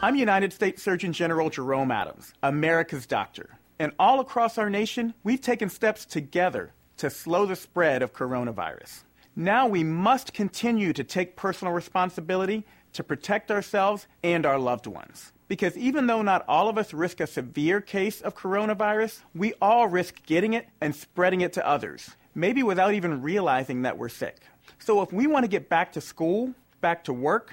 I'm United States Surgeon General Jerome Adams, America's doctor. And all across our nation, we've taken steps together to slow the spread of coronavirus. Now we must continue to take personal responsibility to protect ourselves and our loved ones. Because even though not all of us risk a severe case of coronavirus, we all risk getting it and spreading it to others, maybe without even realizing that we're sick. So if we want to get back to school, back to work,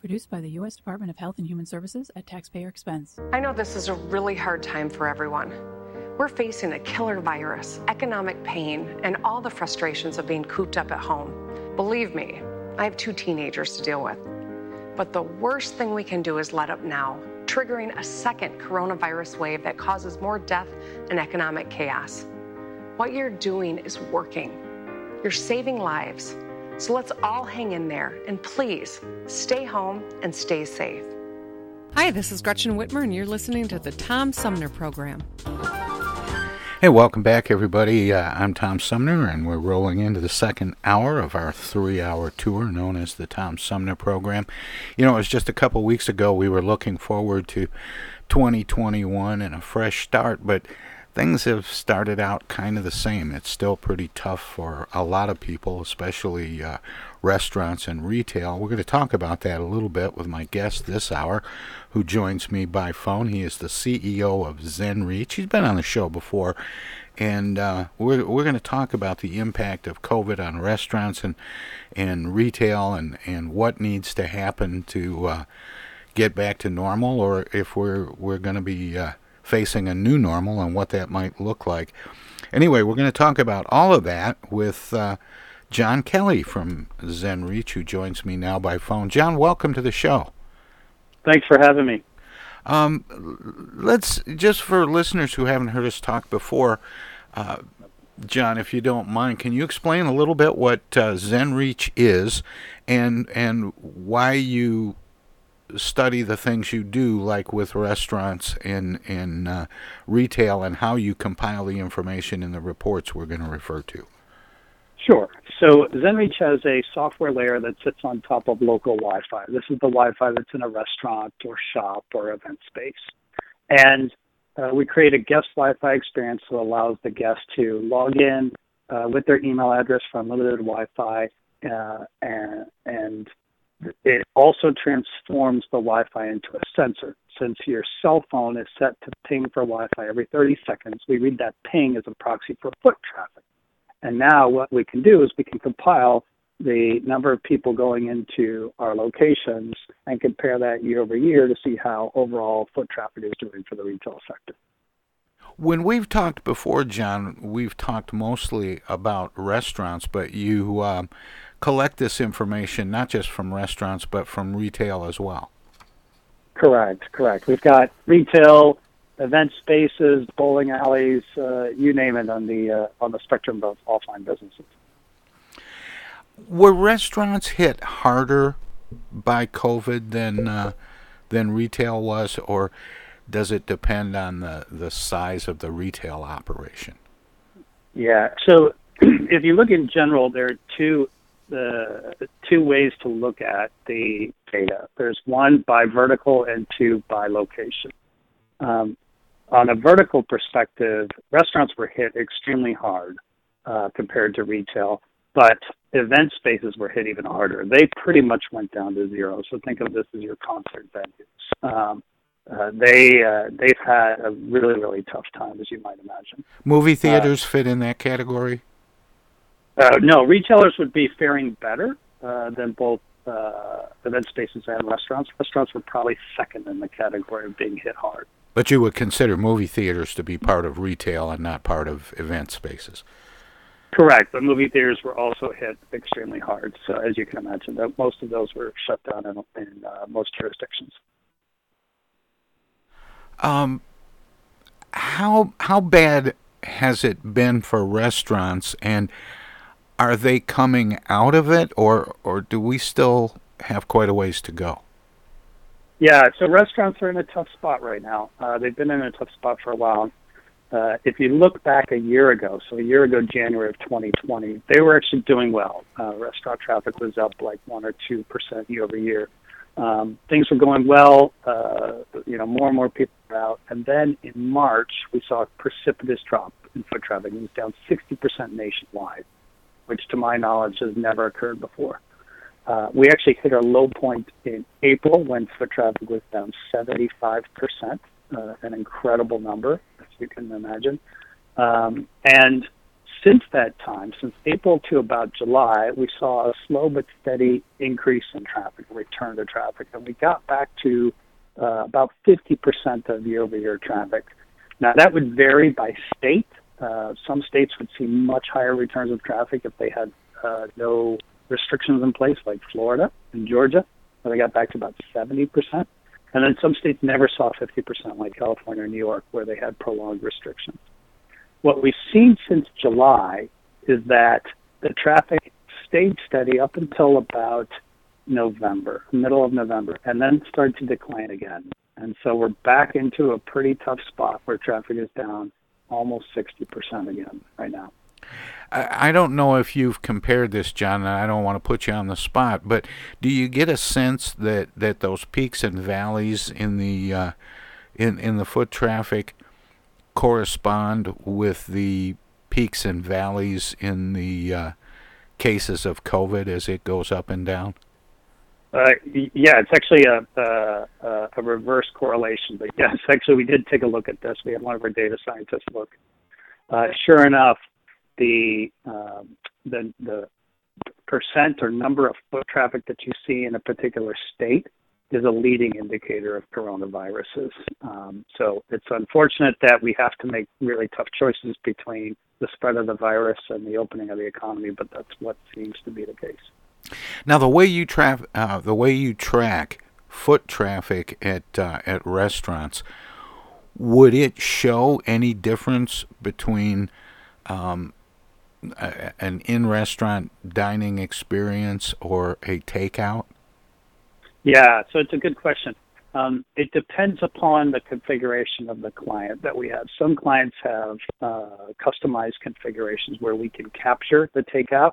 Produced by the U.S. Department of Health and Human Services at taxpayer expense. I know this is a really hard time for everyone. We're facing a killer virus, economic pain, and all the frustrations of being cooped up at home. Believe me, I have two teenagers to deal with. But the worst thing we can do is let up now, triggering a second coronavirus wave that causes more death and economic chaos. What you're doing is working. You're saving lives. So let's all hang in there and please stay home and stay safe. Hi, this is Gretchen Whitmer, and you're listening to the Tom Sumner Program. Hey, welcome back, everybody. Uh, I'm Tom Sumner, and we're rolling into the second hour of our three hour tour known as the Tom Sumner Program. You know, it was just a couple weeks ago we were looking forward to 2021 and a fresh start, but things have started out kind of the same. It's still pretty tough for a lot of people, especially uh, restaurants and retail. We're going to talk about that a little bit with my guest this hour, who joins me by phone. He is the CEO of ZenReach. He's been on the show before, and uh, we're we're going to talk about the impact of COVID on restaurants and and retail, and and what needs to happen to uh, get back to normal, or if we're we're going to be uh, facing a new normal and what that might look like. Anyway, we're going to talk about all of that with uh, John Kelly from ZenReach, who joins me now by phone. John, welcome to the show. Thanks for having me. Um, let's just for listeners who haven't heard us talk before, uh, John, if you don't mind, can you explain a little bit what uh, ZenReach is, and and why you study the things you do, like with restaurants and and uh, retail, and how you compile the information in the reports we're going to refer to. Sure. So ZenReach has a software layer that sits on top of local Wi-Fi. This is the Wi-Fi that's in a restaurant or shop or event space, and uh, we create a guest Wi-Fi experience that allows the guest to log in uh, with their email address from limited Wi-Fi, uh, and, and it also transforms the Wi-Fi into a sensor. Since your cell phone is set to ping for Wi-Fi every 30 seconds, we read that ping as a proxy for foot traffic. And now what we can do is we can compile the number of people going into our locations and compare that year over year to see how overall foot traffic is doing for the retail sector. When we've talked before, John, we've talked mostly about restaurants, but you um, collect this information not just from restaurants but from retail as well. Correct, correct. We've got retail, event spaces, bowling alleys, uh, you name it on the uh, on the spectrum of offline businesses. Were restaurants hit harder by COVID than uh, than retail was, or does it depend on the, the size of the retail operation? Yeah. So if you look in general, there are two uh, two ways to look at the data. There's one by vertical and two by location. Um, on a vertical perspective, restaurants were hit extremely hard uh, compared to retail, but event spaces were hit even harder. They pretty much went down to zero. So think of this as your concert venues. Um, uh, they uh, they've had a really really tough time, as you might imagine. Movie theaters fit in that category. Uh, no, retailers would be faring better uh, than both uh, event spaces and restaurants. Restaurants were probably second in the category of being hit hard. But you would consider movie theaters to be part of retail and not part of event spaces. Correct, but movie theaters were also hit extremely hard. So as you can imagine, most of those were shut down in, in uh, most jurisdictions. Um, how how bad has it been for restaurants, and are they coming out of it, or or do we still have quite a ways to go? Yeah, so restaurants are in a tough spot right now. Uh, they've been in a tough spot for a while. Uh, if you look back a year ago, so a year ago, January of 2020, they were actually doing well. Uh, restaurant traffic was up like one or two percent year over year. Um, things were going well. Uh, you know, more and more people were out. And then in March, we saw a precipitous drop in foot traffic. It was down 60% nationwide, which, to my knowledge, has never occurred before. Uh, we actually hit our low point in April when foot traffic was down 75%, uh, an incredible number, as you can imagine. Um, and since that time, since April to about July, we saw a slow but steady increase in traffic, return to traffic, and we got back to uh, about 50% of year-over-year traffic. Now that would vary by state. Uh, some states would see much higher returns of traffic if they had uh, no restrictions in place, like Florida and Georgia, where they got back to about 70%. And then some states never saw 50%, like California or New York, where they had prolonged restrictions. What we've seen since July is that the traffic stayed steady up until about November, middle of November, and then started to decline again. And so we're back into a pretty tough spot where traffic is down almost 60% again right now. I don't know if you've compared this, John, and I don't want to put you on the spot, but do you get a sense that, that those peaks and valleys in the uh, in in the foot traffic correspond with the peaks and valleys in the uh, cases of COVID as it goes up and down? Uh, yeah, it's actually a, a, a reverse correlation. But yes, actually, we did take a look at this. We had one of our data scientists look. Uh, sure enough, the um, the the percent or number of foot traffic that you see in a particular state is a leading indicator of coronaviruses. Um, so it's unfortunate that we have to make really tough choices between the spread of the virus and the opening of the economy, but that's what seems to be the case. Now, the way you tra- uh, the way you track foot traffic at uh, at restaurants, would it show any difference between um, a, an in-restaurant dining experience or a takeout? Yeah, so it's a good question. Um, it depends upon the configuration of the client that we have. Some clients have uh, customized configurations where we can capture the takeout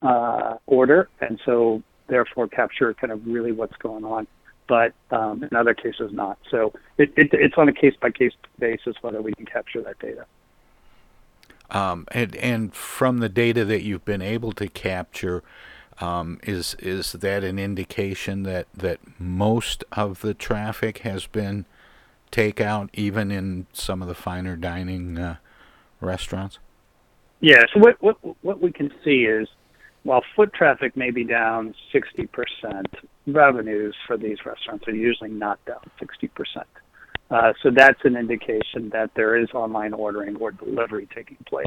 uh, order, and so therefore capture kind of really what's going on. But um, in other cases, not. So it, it, it's on a case by case basis whether we can capture that data. Um, and and from the data that you've been able to capture, um, is is that an indication that that most of the traffic has been takeout, even in some of the finer dining uh, restaurants? Yeah. So what what what we can see is while foot traffic may be down 60%, revenues for these restaurants are usually not down 60%. Uh, so that's an indication that there is online ordering or delivery taking place.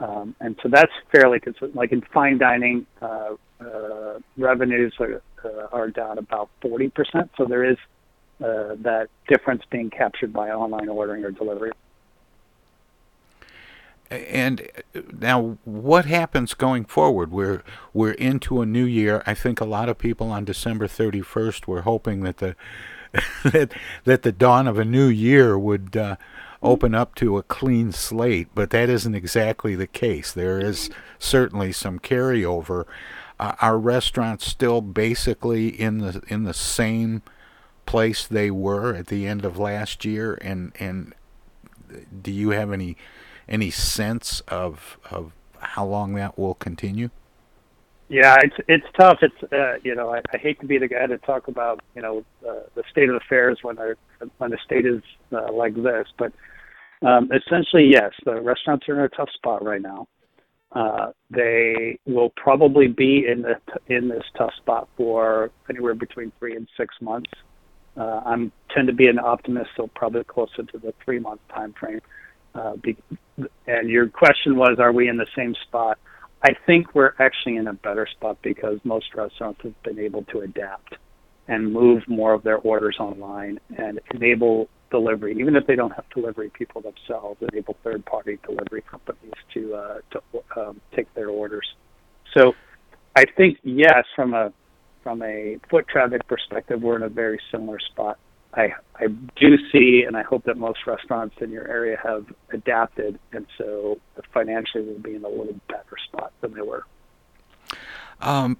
Um, and so that's fairly consistent. Like in fine dining, uh, uh, revenues are, uh, are down about 40%. So there is uh, that difference being captured by online ordering or delivery. And uh, now, what happens going forward? We're we're into a new year. I think a lot of people on December 31st were hoping that the that that the dawn of a new year would uh, open up to a clean slate, but that isn't exactly the case. There is certainly some carryover. Uh, are restaurants still basically in the in the same place they were at the end of last year? And and do you have any any sense of of how long that will continue? Yeah, it's it's tough. It's uh, you know I, I hate to be the guy to talk about you know uh, the state of affairs when I when the state is uh, like this, but um, essentially yes, the restaurants are in a tough spot right now. Uh, they will probably be in the in this tough spot for anywhere between three and six months. Uh, I'm tend to be an optimist, so probably closer to the three month time frame. Uh, be, and your question was, are we in the same spot? I think we're actually in a better spot because most restaurants have been able to adapt and move more of their orders online and enable delivery, even if they don't have delivery people themselves, enable third-party delivery companies to uh, to um, take their orders. So, I think yes, from a from a foot traffic perspective, we're in a very similar spot. I I do see, and I hope that most restaurants in your area have adapted, and so financially will be in a little better than they were. Um,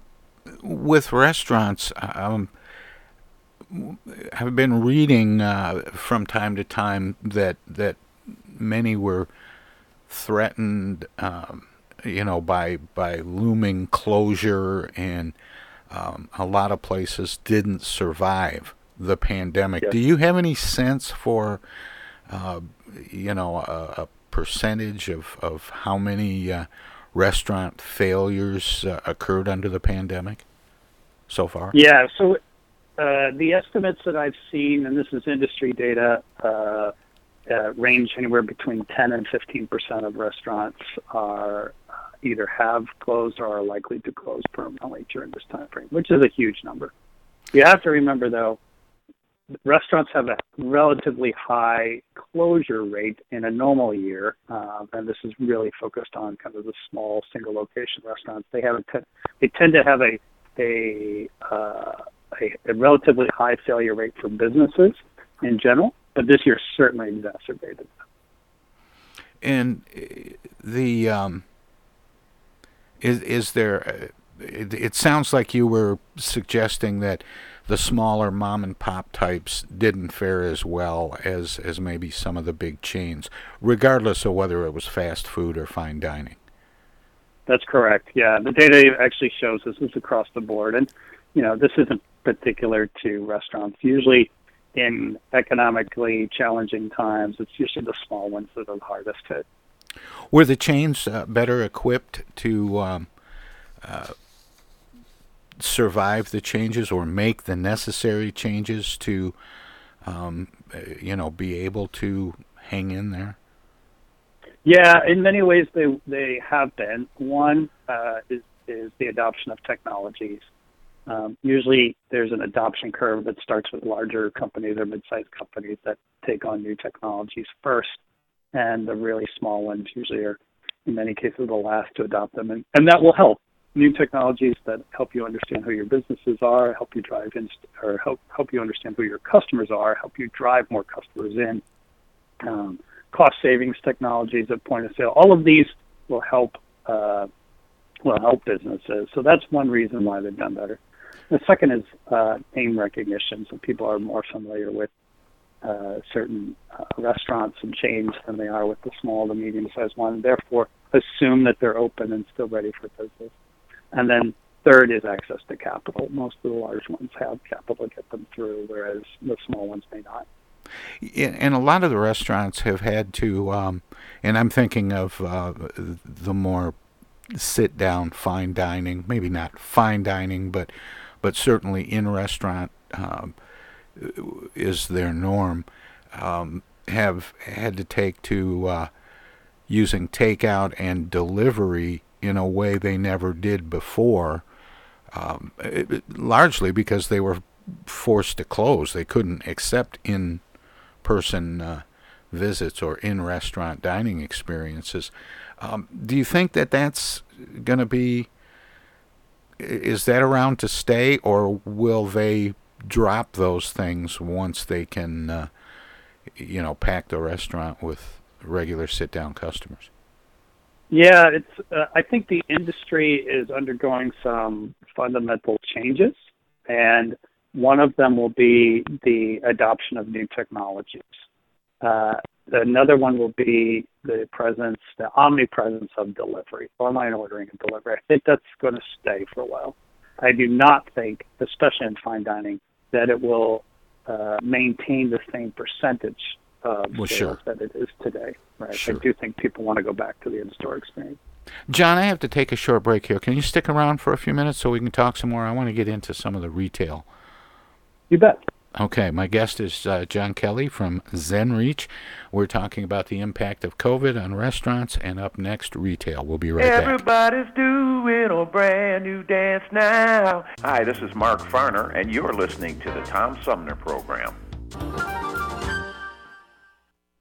with restaurants, um, I've been reading uh, from time to time that that many were threatened, um, you know, by by looming closure, and um, a lot of places didn't survive the pandemic. Yes. Do you have any sense for, uh, you know, a, a, percentage of, of how many uh, restaurant failures uh, occurred under the pandemic so far? Yeah, so uh, the estimates that I've seen, and this is industry data, uh, uh, range anywhere between 10 and 15 percent of restaurants are either have closed or are likely to close permanently during this time frame, which is a huge number. You have to remember, though, restaurants have a relatively high closure rate in a normal year, uh, and this is really focused on kind of the small single location restaurants. They have a they tend to have a a, uh, a a relatively high failure rate for businesses in general, but this year certainly exacerbated. And uh, the um, is is there? Uh, it, it sounds like you were suggesting that the smaller mom and pop types didn't fare as well as as maybe some of the big chains, regardless of whether it was fast food or fine dining. That's correct. Yeah, the data actually shows this is across the board, and you know this isn't particular to restaurants. Usually, in economically challenging times, it's usually the small ones that are the hardest hit. Were the chains uh, better equipped to um, uh, survive the changes or make the necessary changes to, um, you know, be able to hang in there? Yeah, in many ways they they have been. One uh, is is the adoption of technologies. Um, usually, there's an adoption curve that starts with larger companies or mid-sized companies that take on new technologies first, and the really small ones usually are, in many cases, the last to adopt them, and, and that will help new technologies that help you understand who your businesses are, help you drive or help help you understand who your customers are, help you drive more customers in. Um, cost savings technologies at point of sale, all of these will help uh, will help businesses. So that's one reason why they've done better. The second is uh, name recognition, so people are more familiar with uh, certain uh, restaurants and chains than they are with the small to medium sized one. Therefore, assume that they're open and still ready for business. And then third is access to capital. Most of the large ones have capital to get them through, whereas the small ones may not. And a lot of the restaurants have had to, um, and I'm thinking of uh, the more sit down fine dining, maybe not fine dining, but but certainly in restaurant um, is their norm. Um, have had to take to uh, using takeout and delivery in a way they never did before, um, it, largely because they were forced to close. They couldn't accept in person uh, visits or in restaurant dining experiences. Um, do you think that that's going to be? Is that around to stay, or will they drop those things once they can, uh, you know, pack the restaurant with regular sit-down customers? Yeah, it's. Uh, I think the industry is undergoing some fundamental changes, and one of them will be the adoption of new technologies. Uh, another one will be the presence, the omnipresence of delivery, online ordering and delivery. I think that's going to stay for a while. I do not think, especially in fine dining, that it will uh, maintain the same percentage of well, sure. that it is today. Right. Sure. I do think people want to go back to the in-store experience. John, I have to take a short break here. Can you stick around for a few minutes so we can talk some more? I want to get into some of the retail. You bet. Okay, my guest is uh, John Kelly from ZenReach. We're talking about the impact of COVID on restaurants and up next, retail. We'll be right back. Everybody's doing a brand new dance now. Hi, this is Mark Farner, and you're listening to the Tom Sumner Program.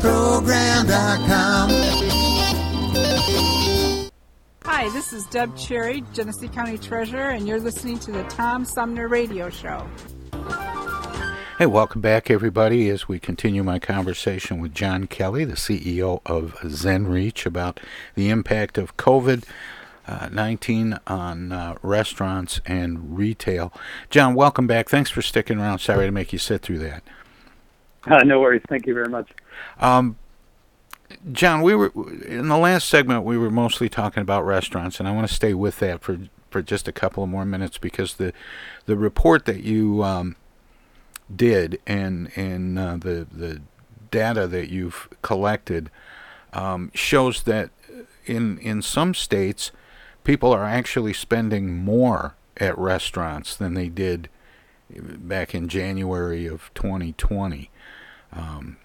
Program.com. Hi, this is Deb Cherry, Genesee County Treasurer, and you're listening to the Tom Sumner Radio Show. Hey, welcome back, everybody, as we continue my conversation with John Kelly, the CEO of ZenReach, about the impact of COVID. Uh, 19 on uh, restaurants and retail. John, welcome back. Thanks for sticking around. Sorry to make you sit through that. Uh, no worries. Thank you very much. Um, John, we were in the last segment. We were mostly talking about restaurants, and I want to stay with that for for just a couple of more minutes because the the report that you um, did and and uh, the the data that you've collected um, shows that in in some states people are actually spending more at restaurants than they did back in January of 2020. Um,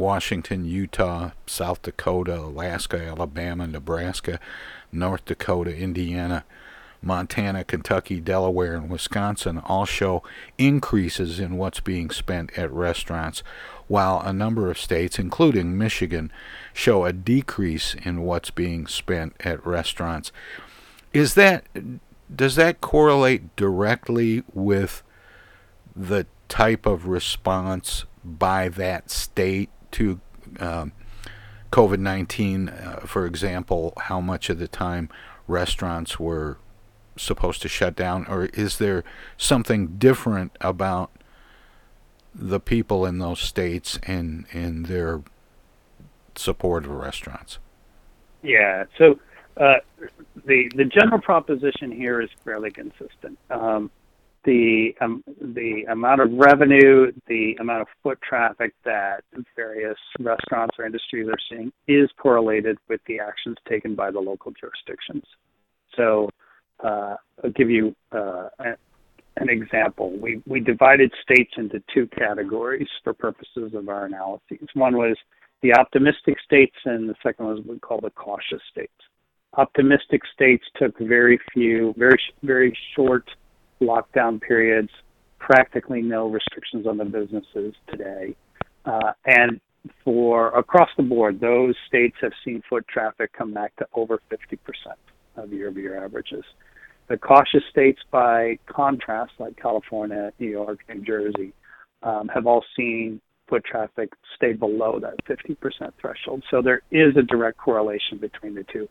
Washington, Utah, South Dakota, Alaska, Alabama, Nebraska, North Dakota, Indiana, Montana, Kentucky, Delaware, and Wisconsin all show increases in what's being spent at restaurants, while a number of states, including Michigan, show a decrease in what's being spent at restaurants. Is that does that correlate directly with the type of response by that state to um, COVID 19? Uh, for example, how much of the time restaurants were supposed to shut down? Or is there something different about the people in those states and, and their support of restaurants? Yeah. So uh, the the general proposition here is fairly consistent. Um, the um, the amount of revenue, the amount of foot traffic that various restaurants or industries are seeing is correlated with the actions taken by the local jurisdictions. So, uh, I'll give you uh, an example. We we divided states into two categories for purposes of our analyses. One was the optimistic states, and the second was what we call the cautious states optimistic states took very few, very very short lockdown periods, practically no restrictions on the businesses today, uh, and for across the board, those states have seen foot traffic come back to over 50% of year-over-year averages. The cautious states, by contrast, like California, New York, New Jersey, um, have all seen foot traffic stay below that 50% threshold. So there is a direct correlation between the two.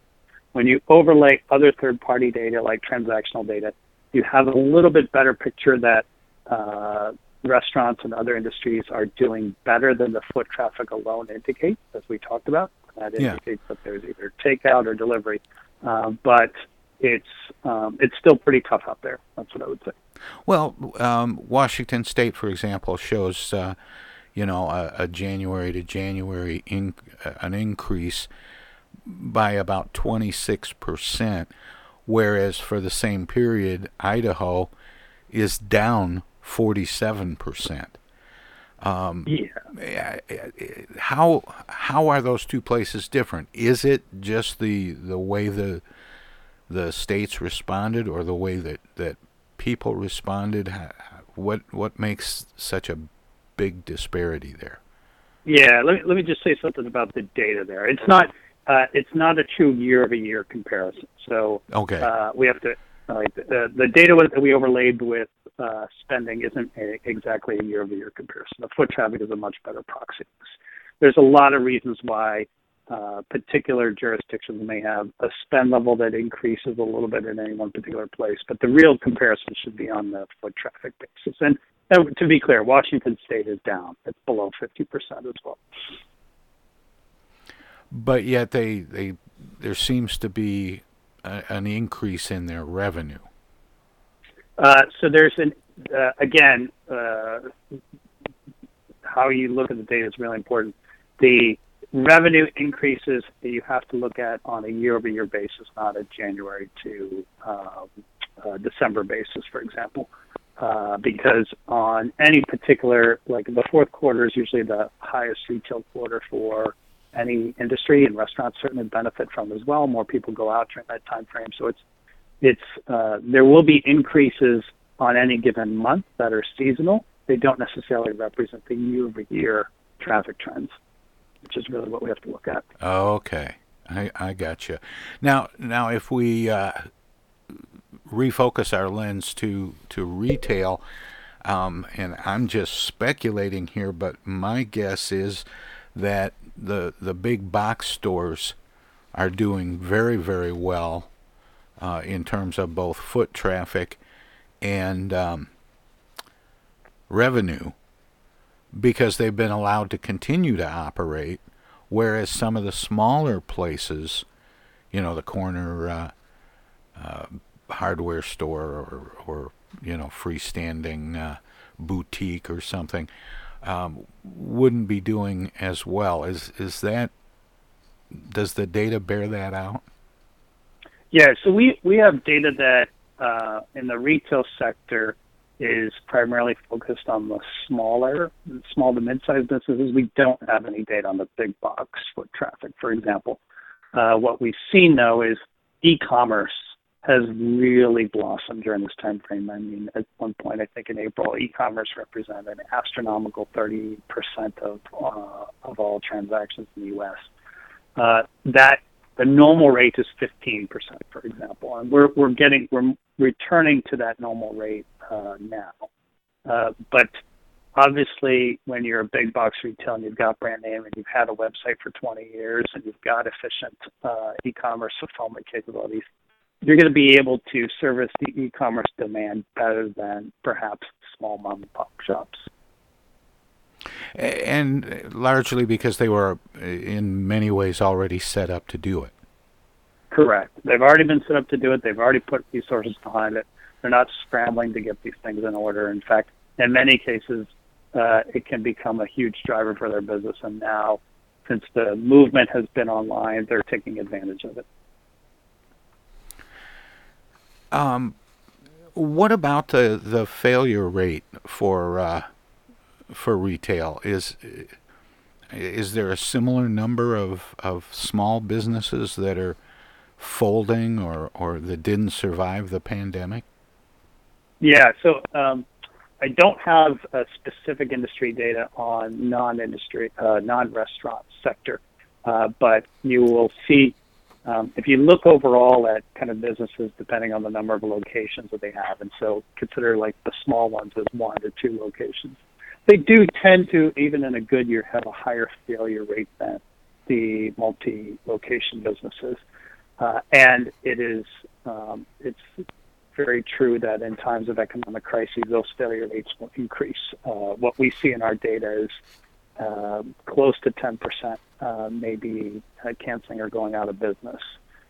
When you overlay other third party data like transactional data, you have a little bit better picture that uh, restaurants and other industries are doing better than the foot traffic alone indicates, as we talked about. That Yeah. indicates that there's either takeout or delivery. Uh, but it's um, it's still pretty tough out there. That's what I would say. Well, um, Washington State, for example, shows uh, you know a, a January to January in, uh, an increase by about 26 percent, whereas for the same period, Idaho is down 47 percent. Um, yeah. How how are those two places different? Is it just the the way the the states responded, or the way that that people responded? What what makes such a big disparity there? Yeah, let me, let me just say something about the data there. It's not uh, it's not a true year over year comparison. So Okay. uh, we have to like the, the data that we overlaid with uh, spending isn't a, exactly a year over year comparison. The foot traffic is a much better proxy. There's a lot of reasons why uh, particular jurisdictions may have a spend level that increases a little bit in any one particular place, but the real comparison should be on the foot traffic basis. And, and to be clear, Washington State is down; it's below 50% as well. But yet they they there seems to be a, an increase in their revenue. Uh, so there's an uh, again uh, how you look at the data is really important. The revenue increases that you have to look at on a year-over-year basis, not a January to um, uh, December basis, for example, uh, because on any particular like the fourth quarter is usually the highest retail quarter for any industry, and restaurants certainly benefit from as well. More people go out during that time frame, so it's it's uh, there will be increases on any given month that are seasonal. They don't necessarily represent the year-over-year traffic trends, which is really what we have to look at. Okay, I, I got you. Now, now, if we uh, refocus our lens to to retail, um, and I'm just speculating here, but my guess is that the the big box stores are doing very very well uh, in terms of both foot traffic and um, revenue because they've been allowed to continue to operate, whereas some of the smaller places, you know, the corner uh, uh, hardware store or, or you know, freestanding uh, boutique or something, um, wouldn't be doing as well. Is is that does the data bear that out? Yeah, so we we have data that uh, in the retail sector is primarily focused on the smaller, small to mid-sized businesses. We don't have any data on the big box foot traffic, for example. Uh, what we've seen though is e-commerce has really blossomed during this time frame. I mean, at one point, I think in April, e-commerce represented an astronomical 30% of uh, of all transactions in the U.S. Uh, that the normal rate is 15%, for example, and we're we're getting we're returning to that normal rate uh, now. Uh, but obviously, when you're a big box retailer and you've got brand name and you've had a website for 20 years and you've got efficient uh, e-commerce fulfillment capabilities, you're going to be able to service the e-commerce demand better than perhaps small mom and pop shops. And largely because they were, in many ways, already set up to do it. Correct. They've already been set up to do it. They've already put resources behind it. They're not scrambling to get these things in order. In fact, in many cases, uh, it can become a huge driver for their business. And now, since the movement has been online, they're taking advantage of it. Um, what about the the failure rate for uh, for retail? Is is there a similar number of, of small businesses that are folding or, or that didn't survive the pandemic? Yeah, so um, I don't have specific industry data on non-industry, uh, non-restaurant sector, uh, but you will see if you look overall at kind of businesses, depending on the number of locations that they have, and so consider like the small ones as one to two locations, they do tend to, even in a good year, have a higher failure rate than the multi-location businesses. Uh, and it is um, it's very true that in times of economic crises, those failure rates will increase. Uh, what we see in our data is uh, close to 10% uh, maybe uh, canceling or going out of business.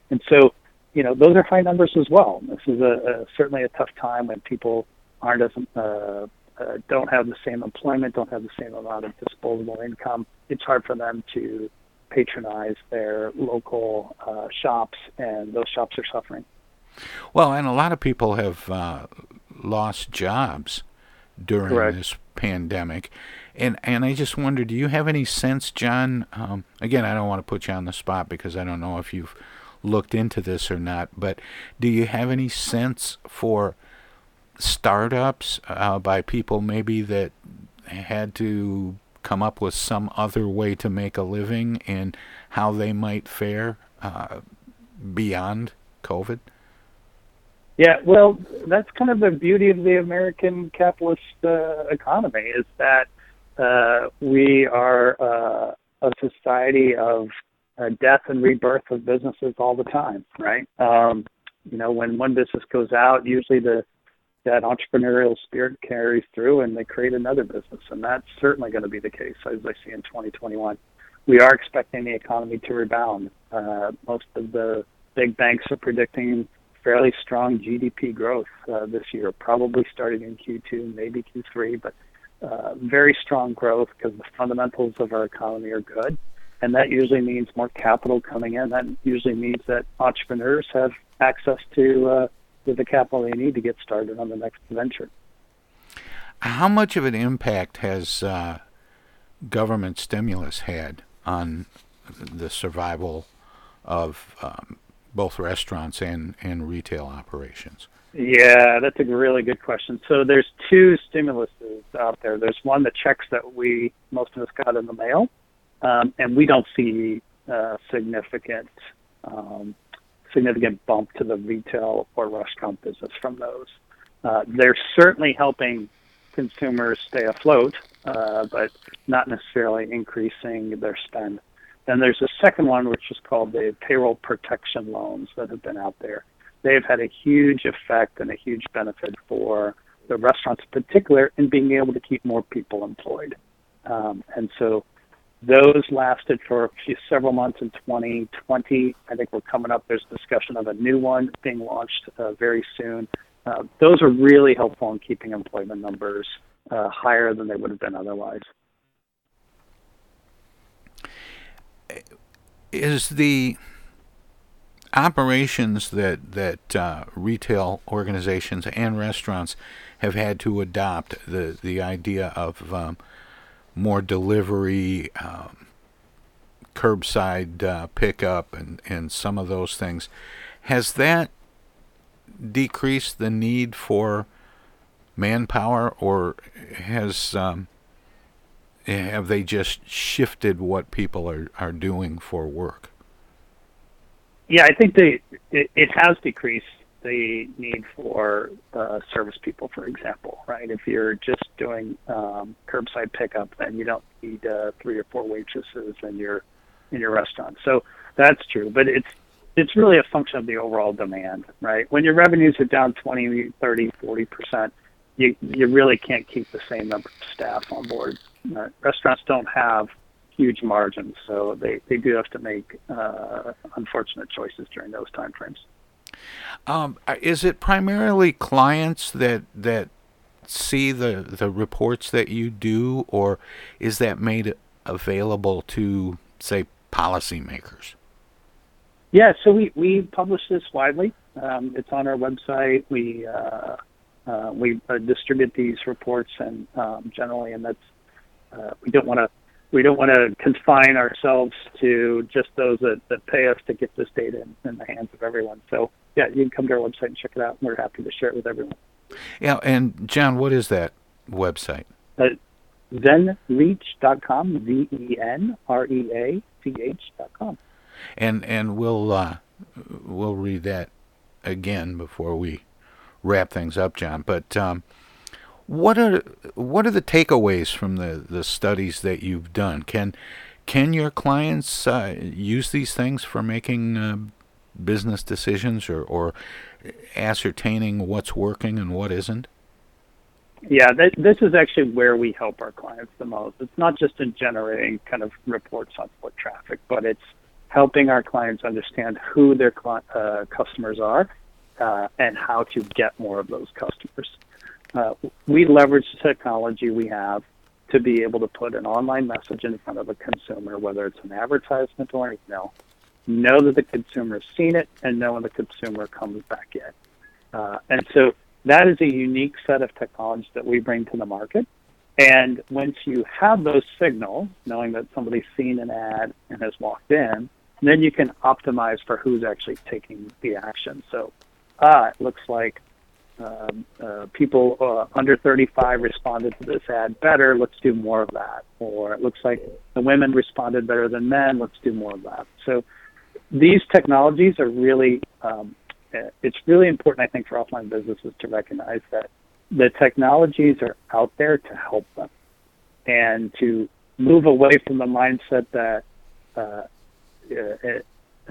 And so, you know, those are high numbers as well. This is a, a certainly a tough time when people aren't as uh, uh, don't have the same employment, don't have the same amount of disposable income. It's hard for them to patronize their local uh, shops, and those shops are suffering. Well, and a lot of people have uh, lost jobs during Correct. this pandemic. And and I just wonder, do you have any sense, John? Um, again, I don't want to put you on the spot because I don't know if you've looked into this or not. But do you have any sense for startups uh, by people maybe that had to come up with some other way to make a living and how they might fare uh, beyond COVID? Yeah, well, that's kind of the beauty of the American capitalist uh, economy is that uh, we are uh, a society of uh, death and rebirth of businesses all the time, right? Um, you know, when one business goes out, usually the that entrepreneurial spirit carries through and they create another business. And that's certainly going to be the case as I see in 2021. We are expecting the economy to rebound. Uh, most of the big banks are predicting fairly strong GDP growth uh, this year, probably starting in Q2, maybe Q3, but uh, very strong growth because the fundamentals of our economy are good. And that usually means more capital coming in. That usually means that entrepreneurs have access to uh, with the capital they need to get started on the next venture. How much of an impact has uh, government stimulus had on the survival of um, both restaurants and, and retail operations? Yeah, that's a really good question. So there's two stimuluses out there. There's one the checks that we most of us got in the mail, um, and we don't see uh, significant um, significant bump to the retail or restaurant business from those. Uh, they're certainly helping consumers stay afloat, uh, but not necessarily increasing their spend. Then there's a second one, which is called the payroll protection loans that have been out there. They've had a huge effect and a huge benefit for the restaurants in particular in being able to keep more people employed. Um, and so those lasted for a few, several months in 2020. I think we're coming up. There's discussion of a new one being launched uh, very soon. Uh, those are really helpful in keeping employment numbers uh, higher than they would have been otherwise. Is the operations that that uh, retail organizations and restaurants have had to adopt the the idea of um, more delivery, um, curbside uh, pickup, and, and some of those things. Has that decreased the need for manpower, or has um, have they just shifted what people are, are doing for work? Yeah, I think they, it, it has decreased the need for uh, service people, for example, right? If you're just doing um, curbside pickup, then you don't need uh, three or four waitresses in your in your restaurant. So that's true, but it's it's really a function of the overall demand, right? When your revenues are down 20, 30, 40 percent, you you really can't keep the same number of staff on board. Uh, restaurants don't have huge margins, so they, they do have to make uh, unfortunate choices during those time frames. Um, uh, is it primarily clients that that see the the reports that you do, or is that made available to say policymakers? Yeah, so we, we publish this widely. Um, it's on our website. We uh, uh, we uh, distribute these reports, and um, generally, and that's uh, we don't want to we don't want to confine ourselves to just those that, that pay us to get this data in, in the hands of everyone. So yeah, you can come to our website and check it out. And we're happy to share it with everyone. Yeah, and John, what is that website? Uh, Z-E-N-R-E-A-C-H.com. And and we'll uh, we'll read that again before we wrap things up, John. But um, what are what are the takeaways from the, the studies that you've done? Can can your clients uh, use these things for making uh, business decisions or, or ascertaining what's working and what isn't? Yeah, th- this is actually where we help our clients the most. It's not just in generating kind of reports on foot traffic, but it's helping our clients understand who their cl- uh, customers are uh, and how to get more of those customers. Uh, we leverage the technology we have to be able to put an online message in front of a consumer, whether it's an advertisement or an email, know that the consumer has seen it, and know when the consumer comes back in. Uh, and so that is a unique set of technology that we bring to the market. And once you have those signals, knowing that somebody's seen an ad and has walked in, then you can optimize for who's actually taking the action. So, ah, it looks like um, uh, people uh, under 35 responded to this ad better. Let's do more of that. Or it looks like the women responded better than men. Let's do more of that. So these technologies are really um, uh, it's really important, I think, for offline businesses to recognize that the technologies are out there to help them and to move away from the mindset that uh, it, uh,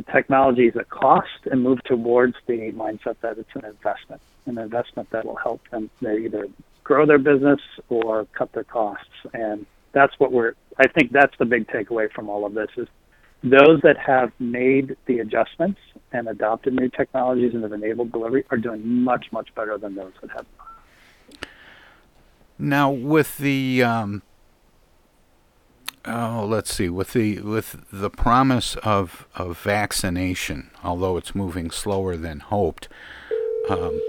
technology is a cost and move towards the mindset that it's an investment, an investment that will help them either grow their business or cut their costs. And that's what we're, I think that's the big takeaway from all of this is those that have made the adjustments and adopted new technologies and have enabled delivery are doing much, much better than those that have not. Now, with the um, oh, let's see, with the with the promise of of vaccination, although it's moving slower than hoped. Um,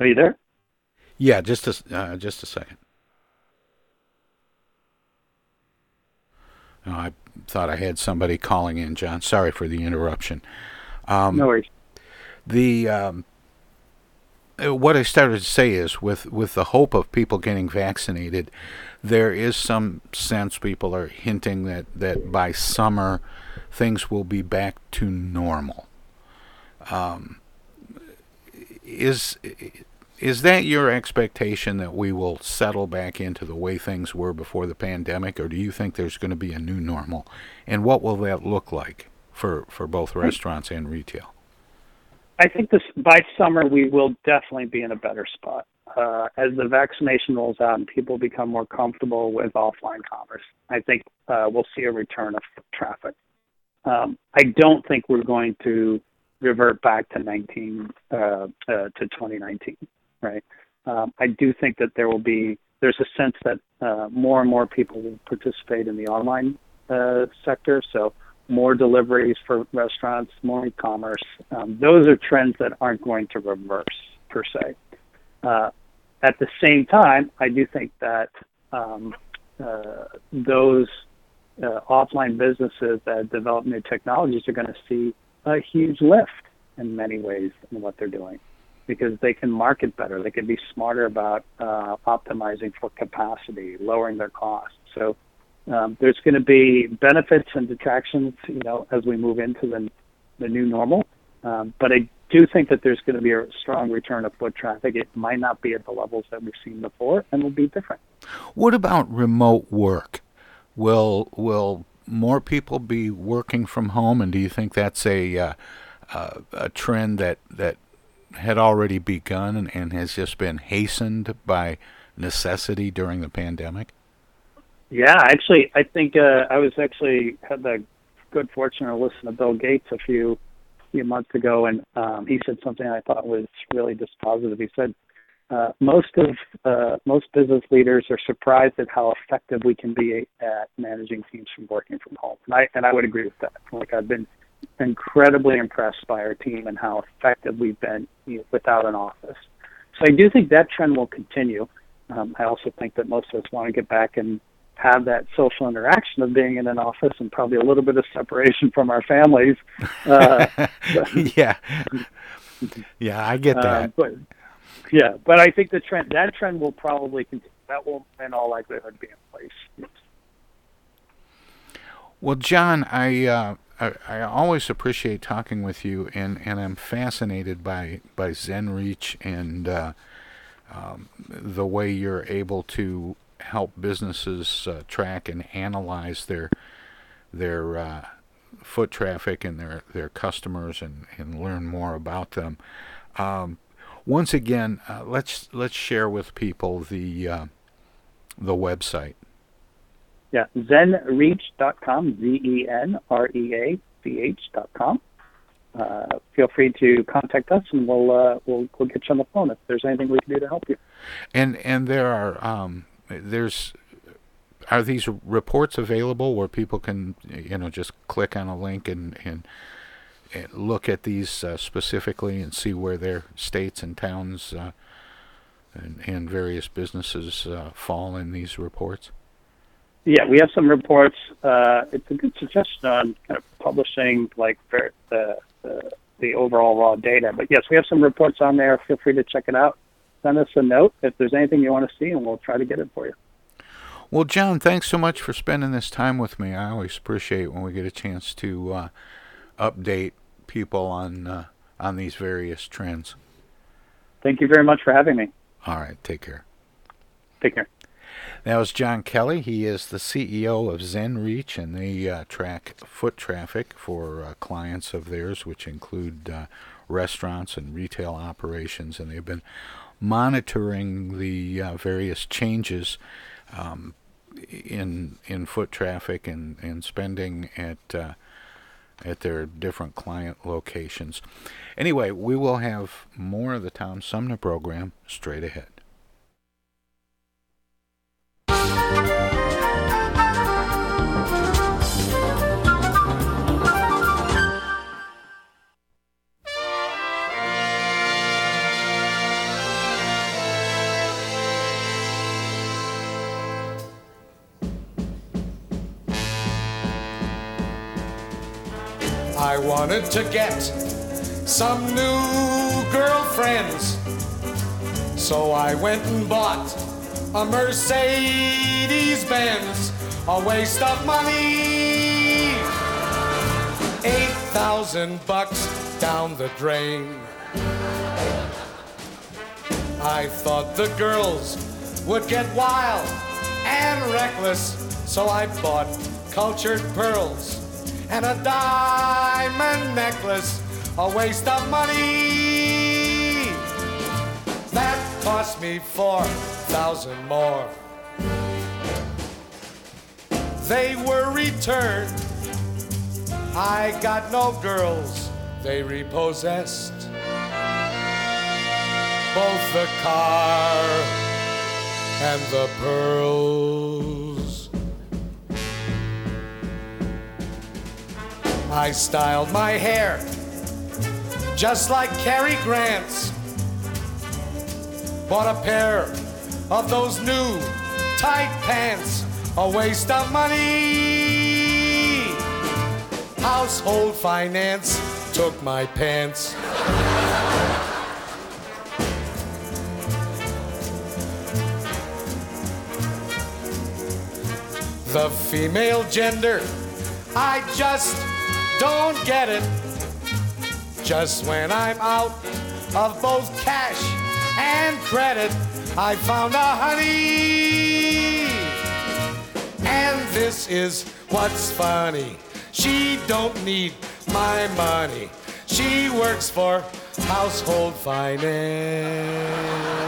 are you there? Yeah, just a uh, just a second. Oh, I thought I had somebody calling in, John. Sorry for the interruption. Um, no worries. The um, what I started to say is with, with the hope of people getting vaccinated, there is some sense people are hinting that, that by summer things will be back to normal. Um, is is that your expectation that we will settle back into the way things were before the pandemic, or do you think there's going to be a new normal? And what will that look like for, for both restaurants and retail? I think this by summer we will definitely be in a better spot uh, as the vaccination rolls out and people become more comfortable with offline commerce. I think uh, we'll see a return of traffic. Um, I don't think we're going to revert back to 19 uh, uh, to 2019, right? Um, I do think that there will be there's a sense that uh, more and more people will participate in the online uh, sector. So more deliveries for restaurants, more e-commerce. Um, those are trends that aren't going to reverse per se. Uh, at the same time, I do think that um, uh, those uh, offline businesses that develop new technologies are going to see a huge lift in many ways in what they're doing because they can market better. They can be smarter about uh, optimizing for capacity, lowering their costs. So um, there's going to be benefits and detractions, you know, as we move into the, the new normal. Um, but I do think that there's going to be a strong return of foot traffic. It might not be at the levels that we've seen before, and will be different. What about remote work? Will will more people be working from home, and do you think that's a uh, uh, a trend that that had already begun and, and has just been hastened by necessity during the pandemic? Yeah, actually, I think uh, I was actually had the good fortune to listen to Bill Gates a few few months ago, and um, he said something I thought was really dispositive. He said uh, most of uh, most business leaders are surprised at how effective we can be at managing teams from working from home, and I and I would agree with that. Like I've been incredibly impressed by our team and how effective we've been you know, without an office. So I do think that trend will continue. Um, I also think that most of us want to get back and have that social interaction of being in an office and probably a little bit of separation from our families. Uh, yeah, yeah, I get that. Uh, but yeah, but I think the trend that trend will probably continue. That will, in all likelihood, be in place. Well, John, I, uh, I, I always appreciate talking with you, and, and I'm fascinated by by ZenReach and uh, um, the way you're able to help businesses uh, track and analyze their their uh, foot traffic and their their customers and, and learn more about them. Um, once again, uh, let's let's share with people the uh, the website. Yeah, zenreach.com, Z E N R E A C H.com. Uh, feel free to contact us, and we'll uh, we'll we'll get you on the phone if there's anything we can do to help you. And and there are um, there's are these reports available where people can you know just click on a link and and look at these uh, specifically and see where their states and towns uh, and, and, various businesses uh, fall in these reports? Yeah, we have some reports. Uh, it's a good suggestion on kind of publishing like the, the, the overall raw data. But yes, we have some reports on there. Feel free to check it out. Send us a note if there's anything you want to see, and we'll try to get it for you. Well, John, thanks so much for spending this time with me. I always appreciate when we get a chance to uh, update people on uh, on these various trends. Thank you very much for having me. All right, take care. Take care. That was John Kelly. He is the CEO of ZenReach, and they uh, track foot traffic for uh, clients of theirs, which include uh, restaurants and retail operations. And they've been monitoring the uh, various changes um, in in foot traffic and, and spending at uh, at their different client locations. Anyway, we will have more of the Tom Sumner program straight ahead. Wanted to get some new girlfriends. So I went and bought a Mercedes Benz, a waste of money. Eight thousand bucks down the drain. I thought the girls would get wild and reckless, so I bought cultured pearls and a diamond necklace, a waste of money. That cost me four thousand more. They were returned. I got no girls, they repossessed both the car and the pearls. I styled my hair just like Cary Grant's. Bought a pair of those new tight pants, a waste of money. Household finance took my pants. the female gender. I just don't get it. Just when I'm out of both cash and credit, I found a honey. And this is what's funny. She don't need my money. She works for household finance.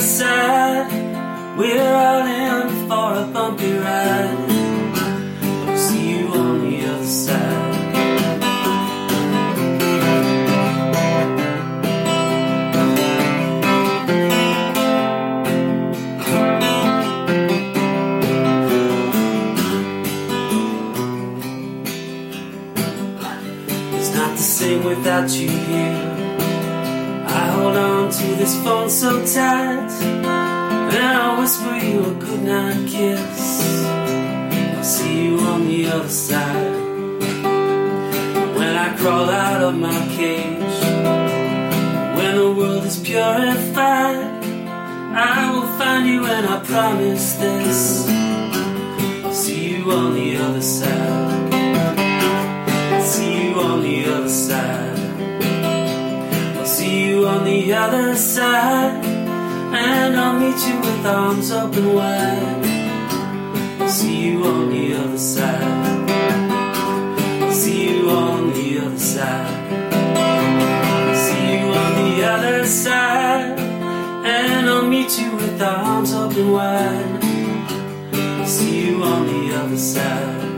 Side. We're all in for a bumpy ride. I'll see you on the other side. It's not the same without you here. I hold on to this phone so tight. And I'll whisper you a goodnight kiss. I'll see you on the other side. When I crawl out of my cage, when the world is purified, I will find you and I promise this. I'll see you on the other side. I'll see you on the other side. I'll see you on the other side. And I'll meet you with arms open wide. See you on the other side. See you on the other side. See you on the other side. And I'll meet you with arms open wide. See you on the other side.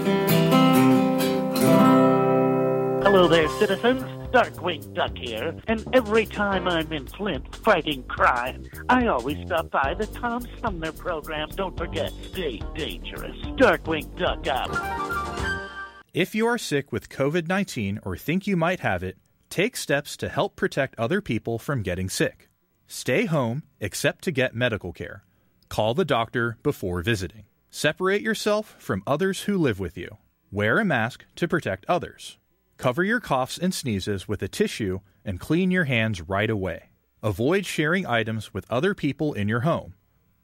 Hello there, citizens. Darkwing Duck here, and every time I'm in Flint fighting crime, I always stop by the Tom Sumner program. Don't forget, stay dangerous. Darkwing Duck out. If you are sick with COVID 19 or think you might have it, take steps to help protect other people from getting sick. Stay home except to get medical care. Call the doctor before visiting. Separate yourself from others who live with you. Wear a mask to protect others. Cover your coughs and sneezes with a tissue and clean your hands right away. Avoid sharing items with other people in your home.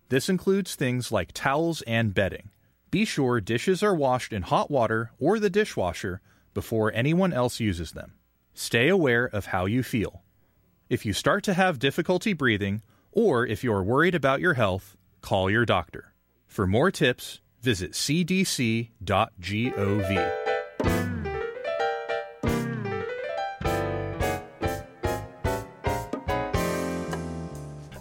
This includes things like towels and bedding. Be sure dishes are washed in hot water or the dishwasher before anyone else uses them. Stay aware of how you feel. If you start to have difficulty breathing, or if you're worried about your health, call your doctor. For more tips, visit cdc.gov.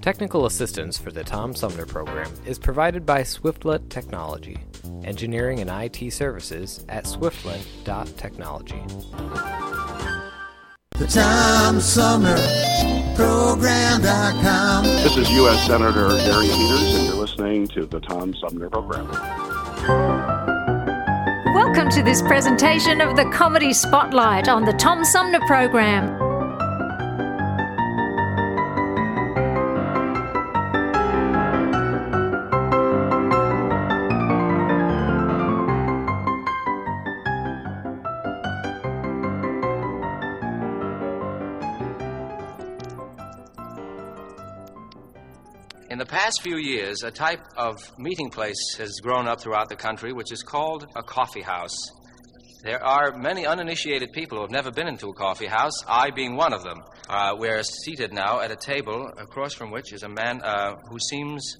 Technical assistance for the Tom Sumner program is provided by Swiftlet Technology, engineering and IT services at swiftlet.technology. The Tom Sumner Program.com. This is U.S. Senator Gary Peters, and you're listening to the Tom Sumner Program. Welcome to this presentation of the Comedy Spotlight on the Tom Sumner Program. In the past few years, a type of meeting place has grown up throughout the country which is called a coffee house. There are many uninitiated people who have never been into a coffee house, I being one of them. Uh, we're seated now at a table across from which is a man uh, who seems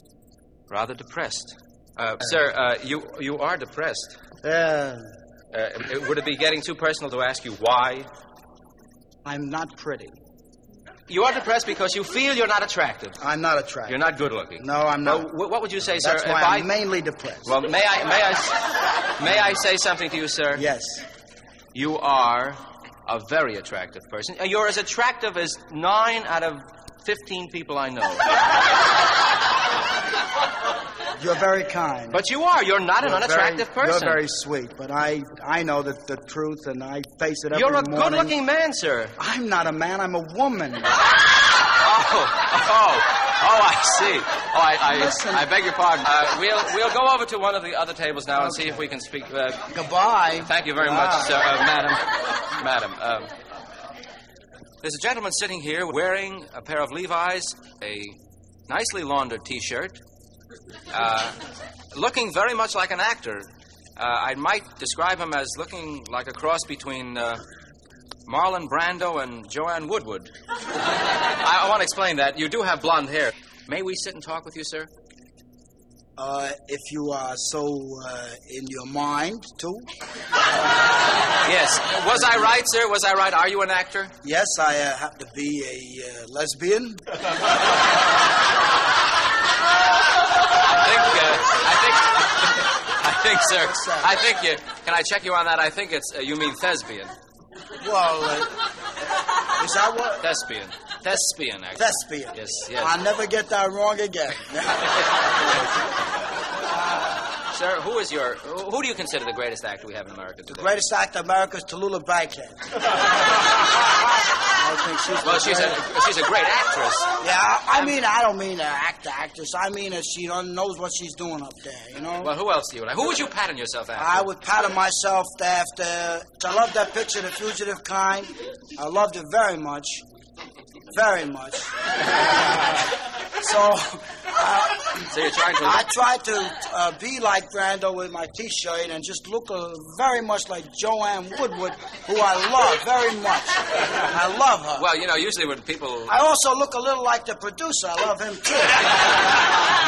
rather depressed. Uh, sir, uh, you, you are depressed. Uh, Uh, would it be getting too personal to ask you why? I'm not pretty. You are depressed because you feel you're not attractive. I'm not attractive. You're not good looking. No, I'm not. Well, what would you say, sir? That's why if I'm I... mainly depressed. Well, may I, may I, may I say something to you, sir? Yes. You are a very attractive person. You're as attractive as nine out of fifteen people I know. You're very kind. But you are. You're not an You're unattractive very, person. You're very sweet, but I I know that the truth, and I face it every You're a morning. good-looking man, sir. I'm not a man. I'm a woman. Oh, oh, oh! I see. Oh, I, I, Listen. I beg your pardon. Uh, we'll we'll go over to one of the other tables now and see if we can speak. Uh, Goodbye. Thank you very Wow. much, sir, uh, madam. Madam, um, there's a gentleman sitting here wearing a pair of Levi's, a nicely laundered T-shirt, uh, looking very much like an actor. Uh, I might describe him as looking like a cross between uh, Marlon Brando and Joanne Woodward. I, I want to explain that. You do have blonde hair. May we sit and talk with you, sir? Uh, if you are so uh, in your mind, too. Yes. Was I right, sir? Was I right? Are you an actor? Yes, I uh, happen to be a uh, lesbian. I think, sir. I think you. Can I check you on that? I think it's. Uh, you mean thespian. Well, uh, is that what? Thespian. Thespian, actually. Thespian. Yes, yes. I'll never get that wrong again. Sir, who is your. Who do you consider the greatest actor we have in America today? the greatest actor in America is Tallulah Bankhead. She's Well, she's a, she's a great actress. Yeah, I, mean, I don't mean an actor, actress. I mean that she knows what she's doing up there, you know? Well, who else do you like? Who would you pattern yourself after? I would pattern myself after. I love that picture, The Fugitive Kind. I loved it very much. Very much. so. Uh, So you're trying to. I tried to uh, be like Brando with my T-shirt and just look uh, very much like Joanne Woodward, who I love very much. I love her. Well, you know, usually when people. I also look a little like the producer. I love him too.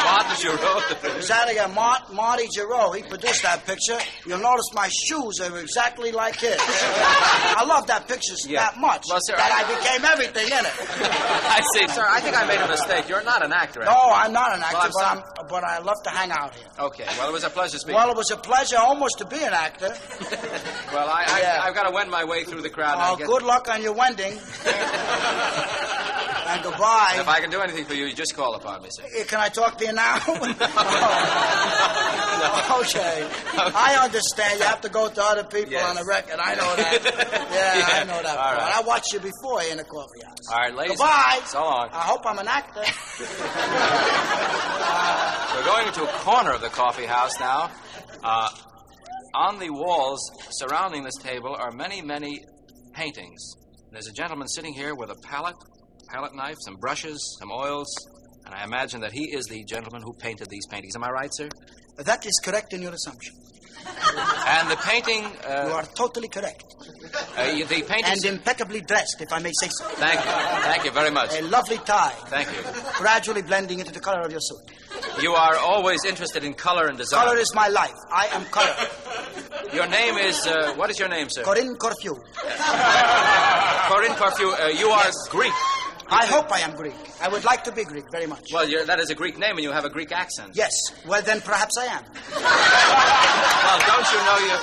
Martin Jurow. Is that again? Mart, Marty Jurow. He produced that picture. You'll notice my shoes are exactly like his. I love that picture Yeah. that much Well, sir, that I- I, became everything in it. I see, sir. I think I made a mistake. You're not an actor. No, I'm not an actor, Well, but. I'm, but I love to hang out here. Okay. Well, it was a pleasure speaking. Well, it was a pleasure almost to be an actor. Well, I, I, Yeah. I've got to wend my way through the crowd. Oh, guess- good luck on your wending. and goodbye. If I can do anything for you, you just call upon me, sir. Eh, Can I talk to you now? okay. I understand. You have to go to other people Yes. on the record. I know that. Yeah, I know that. All right. I watched you before in the coffee house. All right, ladies. Goodbye. So long. I hope I'm an actor. We're going into a corner of the coffee house now. Uh, on the walls surrounding this table are many, many paintings. There's a gentleman sitting here with a palette, palette knife, some brushes, some oils, and I imagine that he is the gentleman who painted these paintings. Am I right, sir? That is correct in your assumption. And the painting. Uh, you are totally correct. Uh, the paintings. And impeccably dressed, if I may say so. Thank you. Thank you very much. A lovely tie, Thank you. gradually blending into the color of your suit. You are always interested in color and design. Color is my life. I am color. Your name is. Uh, what is your name, sir? Corinne Corfu. Corinne Corfu. Uh, you are Greek. I hope I am Greek. I would like to be Greek very much. Well, you're, that is a Greek name, and you have a Greek accent. Yes. Well, then perhaps I am. Well, don't you know your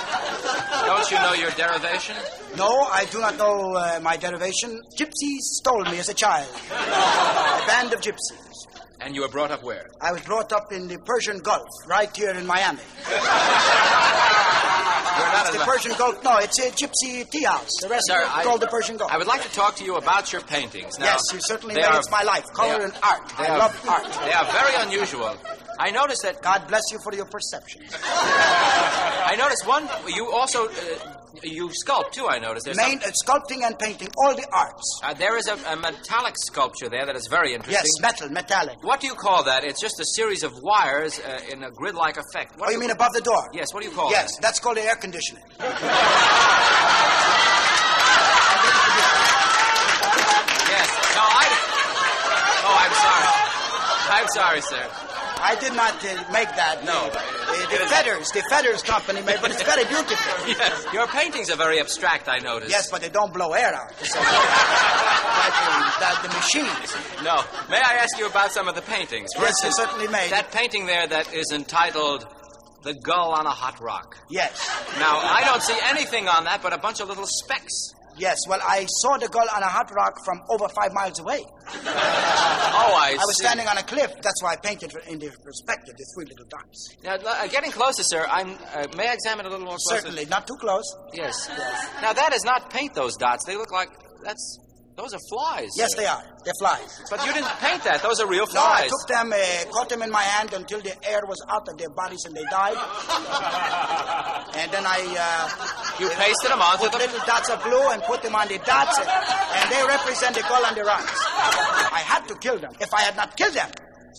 don't you know your derivation? No, I do not know uh, my derivation. Gypsies stole me as a child. a band of gypsies. And you were brought up where? I was brought up in the Persian Gulf, right here in Miami. it's the Persian Gulf. No, it's a gypsy tea house. The rest Sir, I- called the Persian Gulf. I would like to talk to you about your paintings. Now, yes, you certainly made are- it's my life. Color are- and art. they I are- love art. They are very unusual. I noticed that. God bless you for your perception. I noticed one. You also uh, you sculpt too. I noticed. There's Main uh, sculpting and painting, all the arts. uh, there is a, a metallic sculpture there that is very interesting. Yes, metal, metallic. What do you call that? It's just a series of wires uh, in a grid-like effect. What oh, you mean above the door? Yes. What do you call it? Yes, that? that's called the air conditioning. Yes. No, I. Oh, I'm sorry. I'm sorry, sir. I did not uh, make that. No. Uh, the Fedders, the Fedders Company made, but it's very beautiful. Yes. Your paintings are very abstract. I noticed. Yes, but they don't blow air out. So, like the, the, the machines. No. May I ask you about some of the paintings? For Yes, instance, certainly may. That painting there that is entitled "The Gull on a Hot Rock." Yes. Now, I don't see anything on that but a bunch of little specks. Yes, well, I saw the girl on a hot rock from over five miles away. Oh, I, I was see. standing on a cliff. That's why I painted in the perspective, the three little dots. Now, uh, getting closer, sir. I'm. Uh, may I examine a little more closely? Certainly, not too close. Yes. yes. Now that is not paint. Those dots. They look like that's. Those are flies. Yes, sir. they are. They're flies. But you didn't paint that. Those are real flies. No, I took them, uh, caught them in my hand until the air was out of their bodies and they died. and then I uh, You pasted them onto put the. little dots of glue and put them on the dots, and, and they represent the gull and the rocks. I had to kill them. If I had not killed them,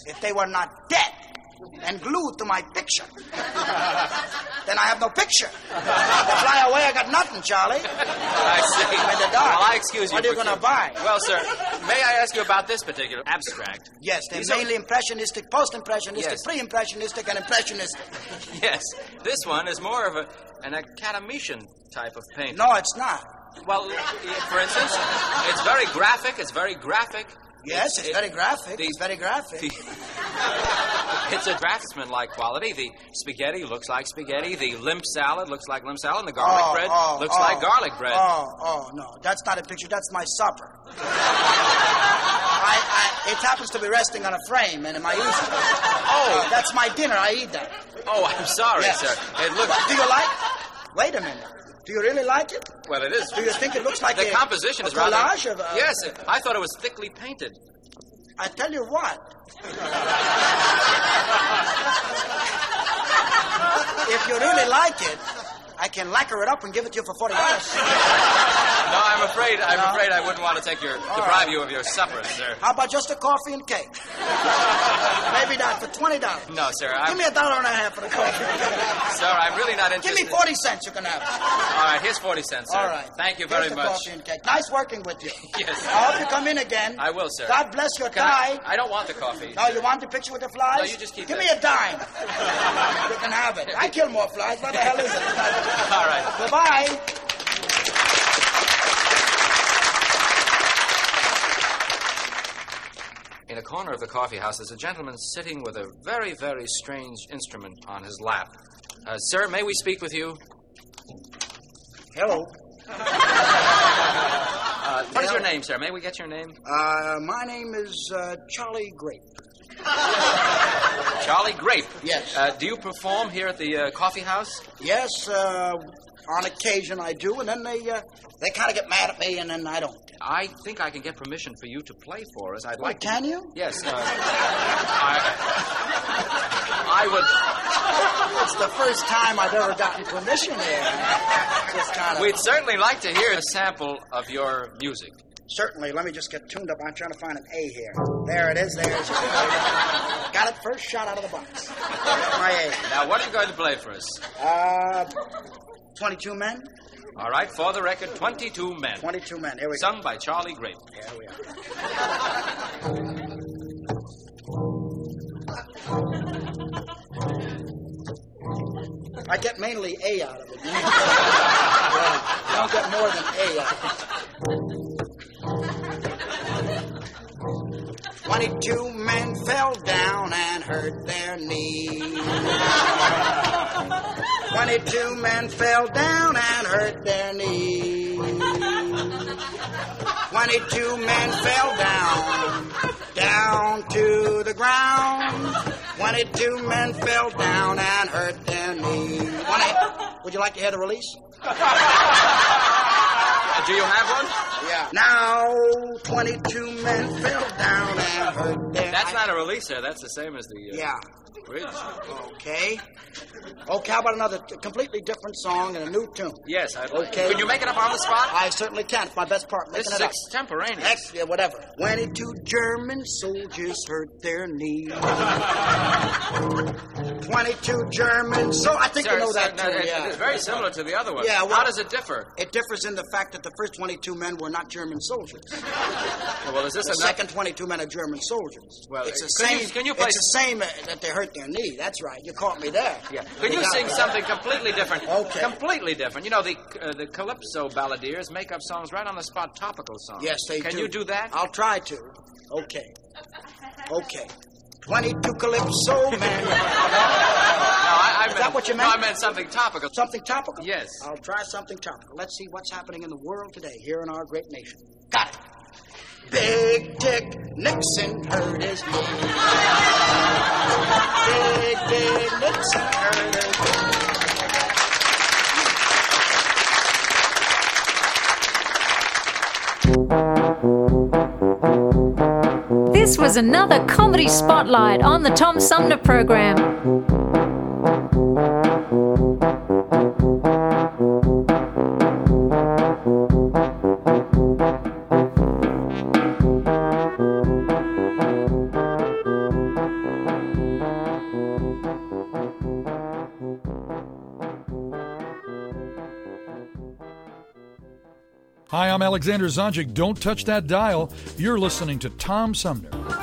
if they were not dead, and glued to my picture. then I have no picture. Fly away, I got nothing, Charlie. I see. I'm in the dark. Well, I excuse you. What are you going to buy? Well, sir, may I ask you about this particular abstract? Yes, they're These are- mainly impressionistic, post-impressionistic, Yes. pre-impressionistic, and impressionistic. Yes, this one is more of a, an academician type of painting. No, it's not. Well, for instance, it's very graphic. It's very graphic. Yes, it's It- very graphic. the- it's very graphic. It's a draftsman-like quality. The spaghetti looks like spaghetti. The limp salad looks like limp salad. And the garlic Oh, bread oh, looks oh. like garlic bread. Oh, oh, no. That's not a picture. That's my supper. I, I, it happens to be resting on a frame, and in my Easter. Oh, that's my dinner. I eat that. Oh, I'm sorry, Yes. sir. It looks. Do you like? Wait a minute. Do you really like it? Well, it is. Do you think it looks like the a- composition a is rather. collage of, uh, yes, I thought it was thickly painted. I tell you what. if you really like it, I can lacquer it up and give it to you for forty dollars. No, I'm afraid. I'm No? afraid I wouldn't want to take your deprive you of your supper, sir. How about just a coffee and cake? Maybe not for twenty dollars. No, sir. I'm, Give me a dollar and a half for the coffee. sir, I'm really not interested. Give me forty cents. You can have it. All right, here's forty cents, sir. All right. Thank you very Here's the much. Coffee and cake. Nice working with you. Yes. I hope you come in again. I will, sir. God bless your Can I, tie. I don't want the coffee. No, you want the picture with the flies? No, you just keep it. Give me a dime. Have it. I kill more flies. What the hell is it? All right. Goodbye. In a corner of the coffee house, is a gentleman sitting with a very, very strange instrument on his lap. Uh, sir, may we speak with you? Hello. Uh, what is your name, sir? May we get your name? Uh, my name is uh, Charlie Grape. Charlie Grape. Yes. Uh, do you perform here at the uh, coffee house? Yes, uh, on occasion I do, and then they uh, they kind of get mad at me, and then I don't. I think I can get permission for you to play for us. I'd Oh, like. to- can you? Yes. Uh, I, I would. It's the first time I've ever gotten permission here. Just kind of. We'd certainly like to hear a sample of your music. Certainly. Let me just get tuned up. I'm trying to find an A here. There it is. There's Got it first shot out of the box. My A. Now, what are you going to play for us? Uh, 22 men? All right, for the record, 22 men. 22 men. Here we go. Sung by Charlie Grape. Here we are. I get mainly A out of it. You don't get more than A out of Twenty-two men fell down and hurt their knees. Twenty-two men fell down and hurt their knees. Twenty-two men fell down, down to the ground. Twenty-two men fell down and hurt their knees. Twenty. Would you like to hear the release? Do you have one? Yeah. Now, 22 men fell down and hurt their not a release, sir. That's the same as the. Uh, Yeah. Bridge. Okay. Okay, how about another t- completely different song and a new tune? Yes, I'd Okay. Could you make it up on the spot? I certainly can. It's my best part. This is it up. extemporaneous. Ex- yeah, whatever. 22 German soldiers hurt their knees. 22 German so I think Sir, you know sir, that no, tune, it- yeah. It's very similar to the other one. Yeah, well- How does it differ? It differs in the fact that the first 22 men were not German soldiers. Well, is this the enough? second 22 men are German soldiers. Well, it's the can same. you- can you play- It's the same that they hurt their knee. That's right. You caught me there. Yeah. Could you sing me. something completely different? Okay. Completely different. You know, the uh, the calypso balladeers make up songs right on the spot, topical songs. Yes, they Can do. you do that? I'll try to. Okay. Okay. 22 Calypso. No, I, I Is meant, that what you meant? No. I meant something topical. Something topical? Yes. I'll try something topical. Let's see what's happening in the world today, here in our great nation. Got it. Big Dick Nixon hurt his knee. Big Dick Nixon hurt his knee. This was another comedy spotlight on the Tom Sumner program. Hi, I'm Alexander Zonjic. Don't touch that dial. You're listening to Tom Sumner.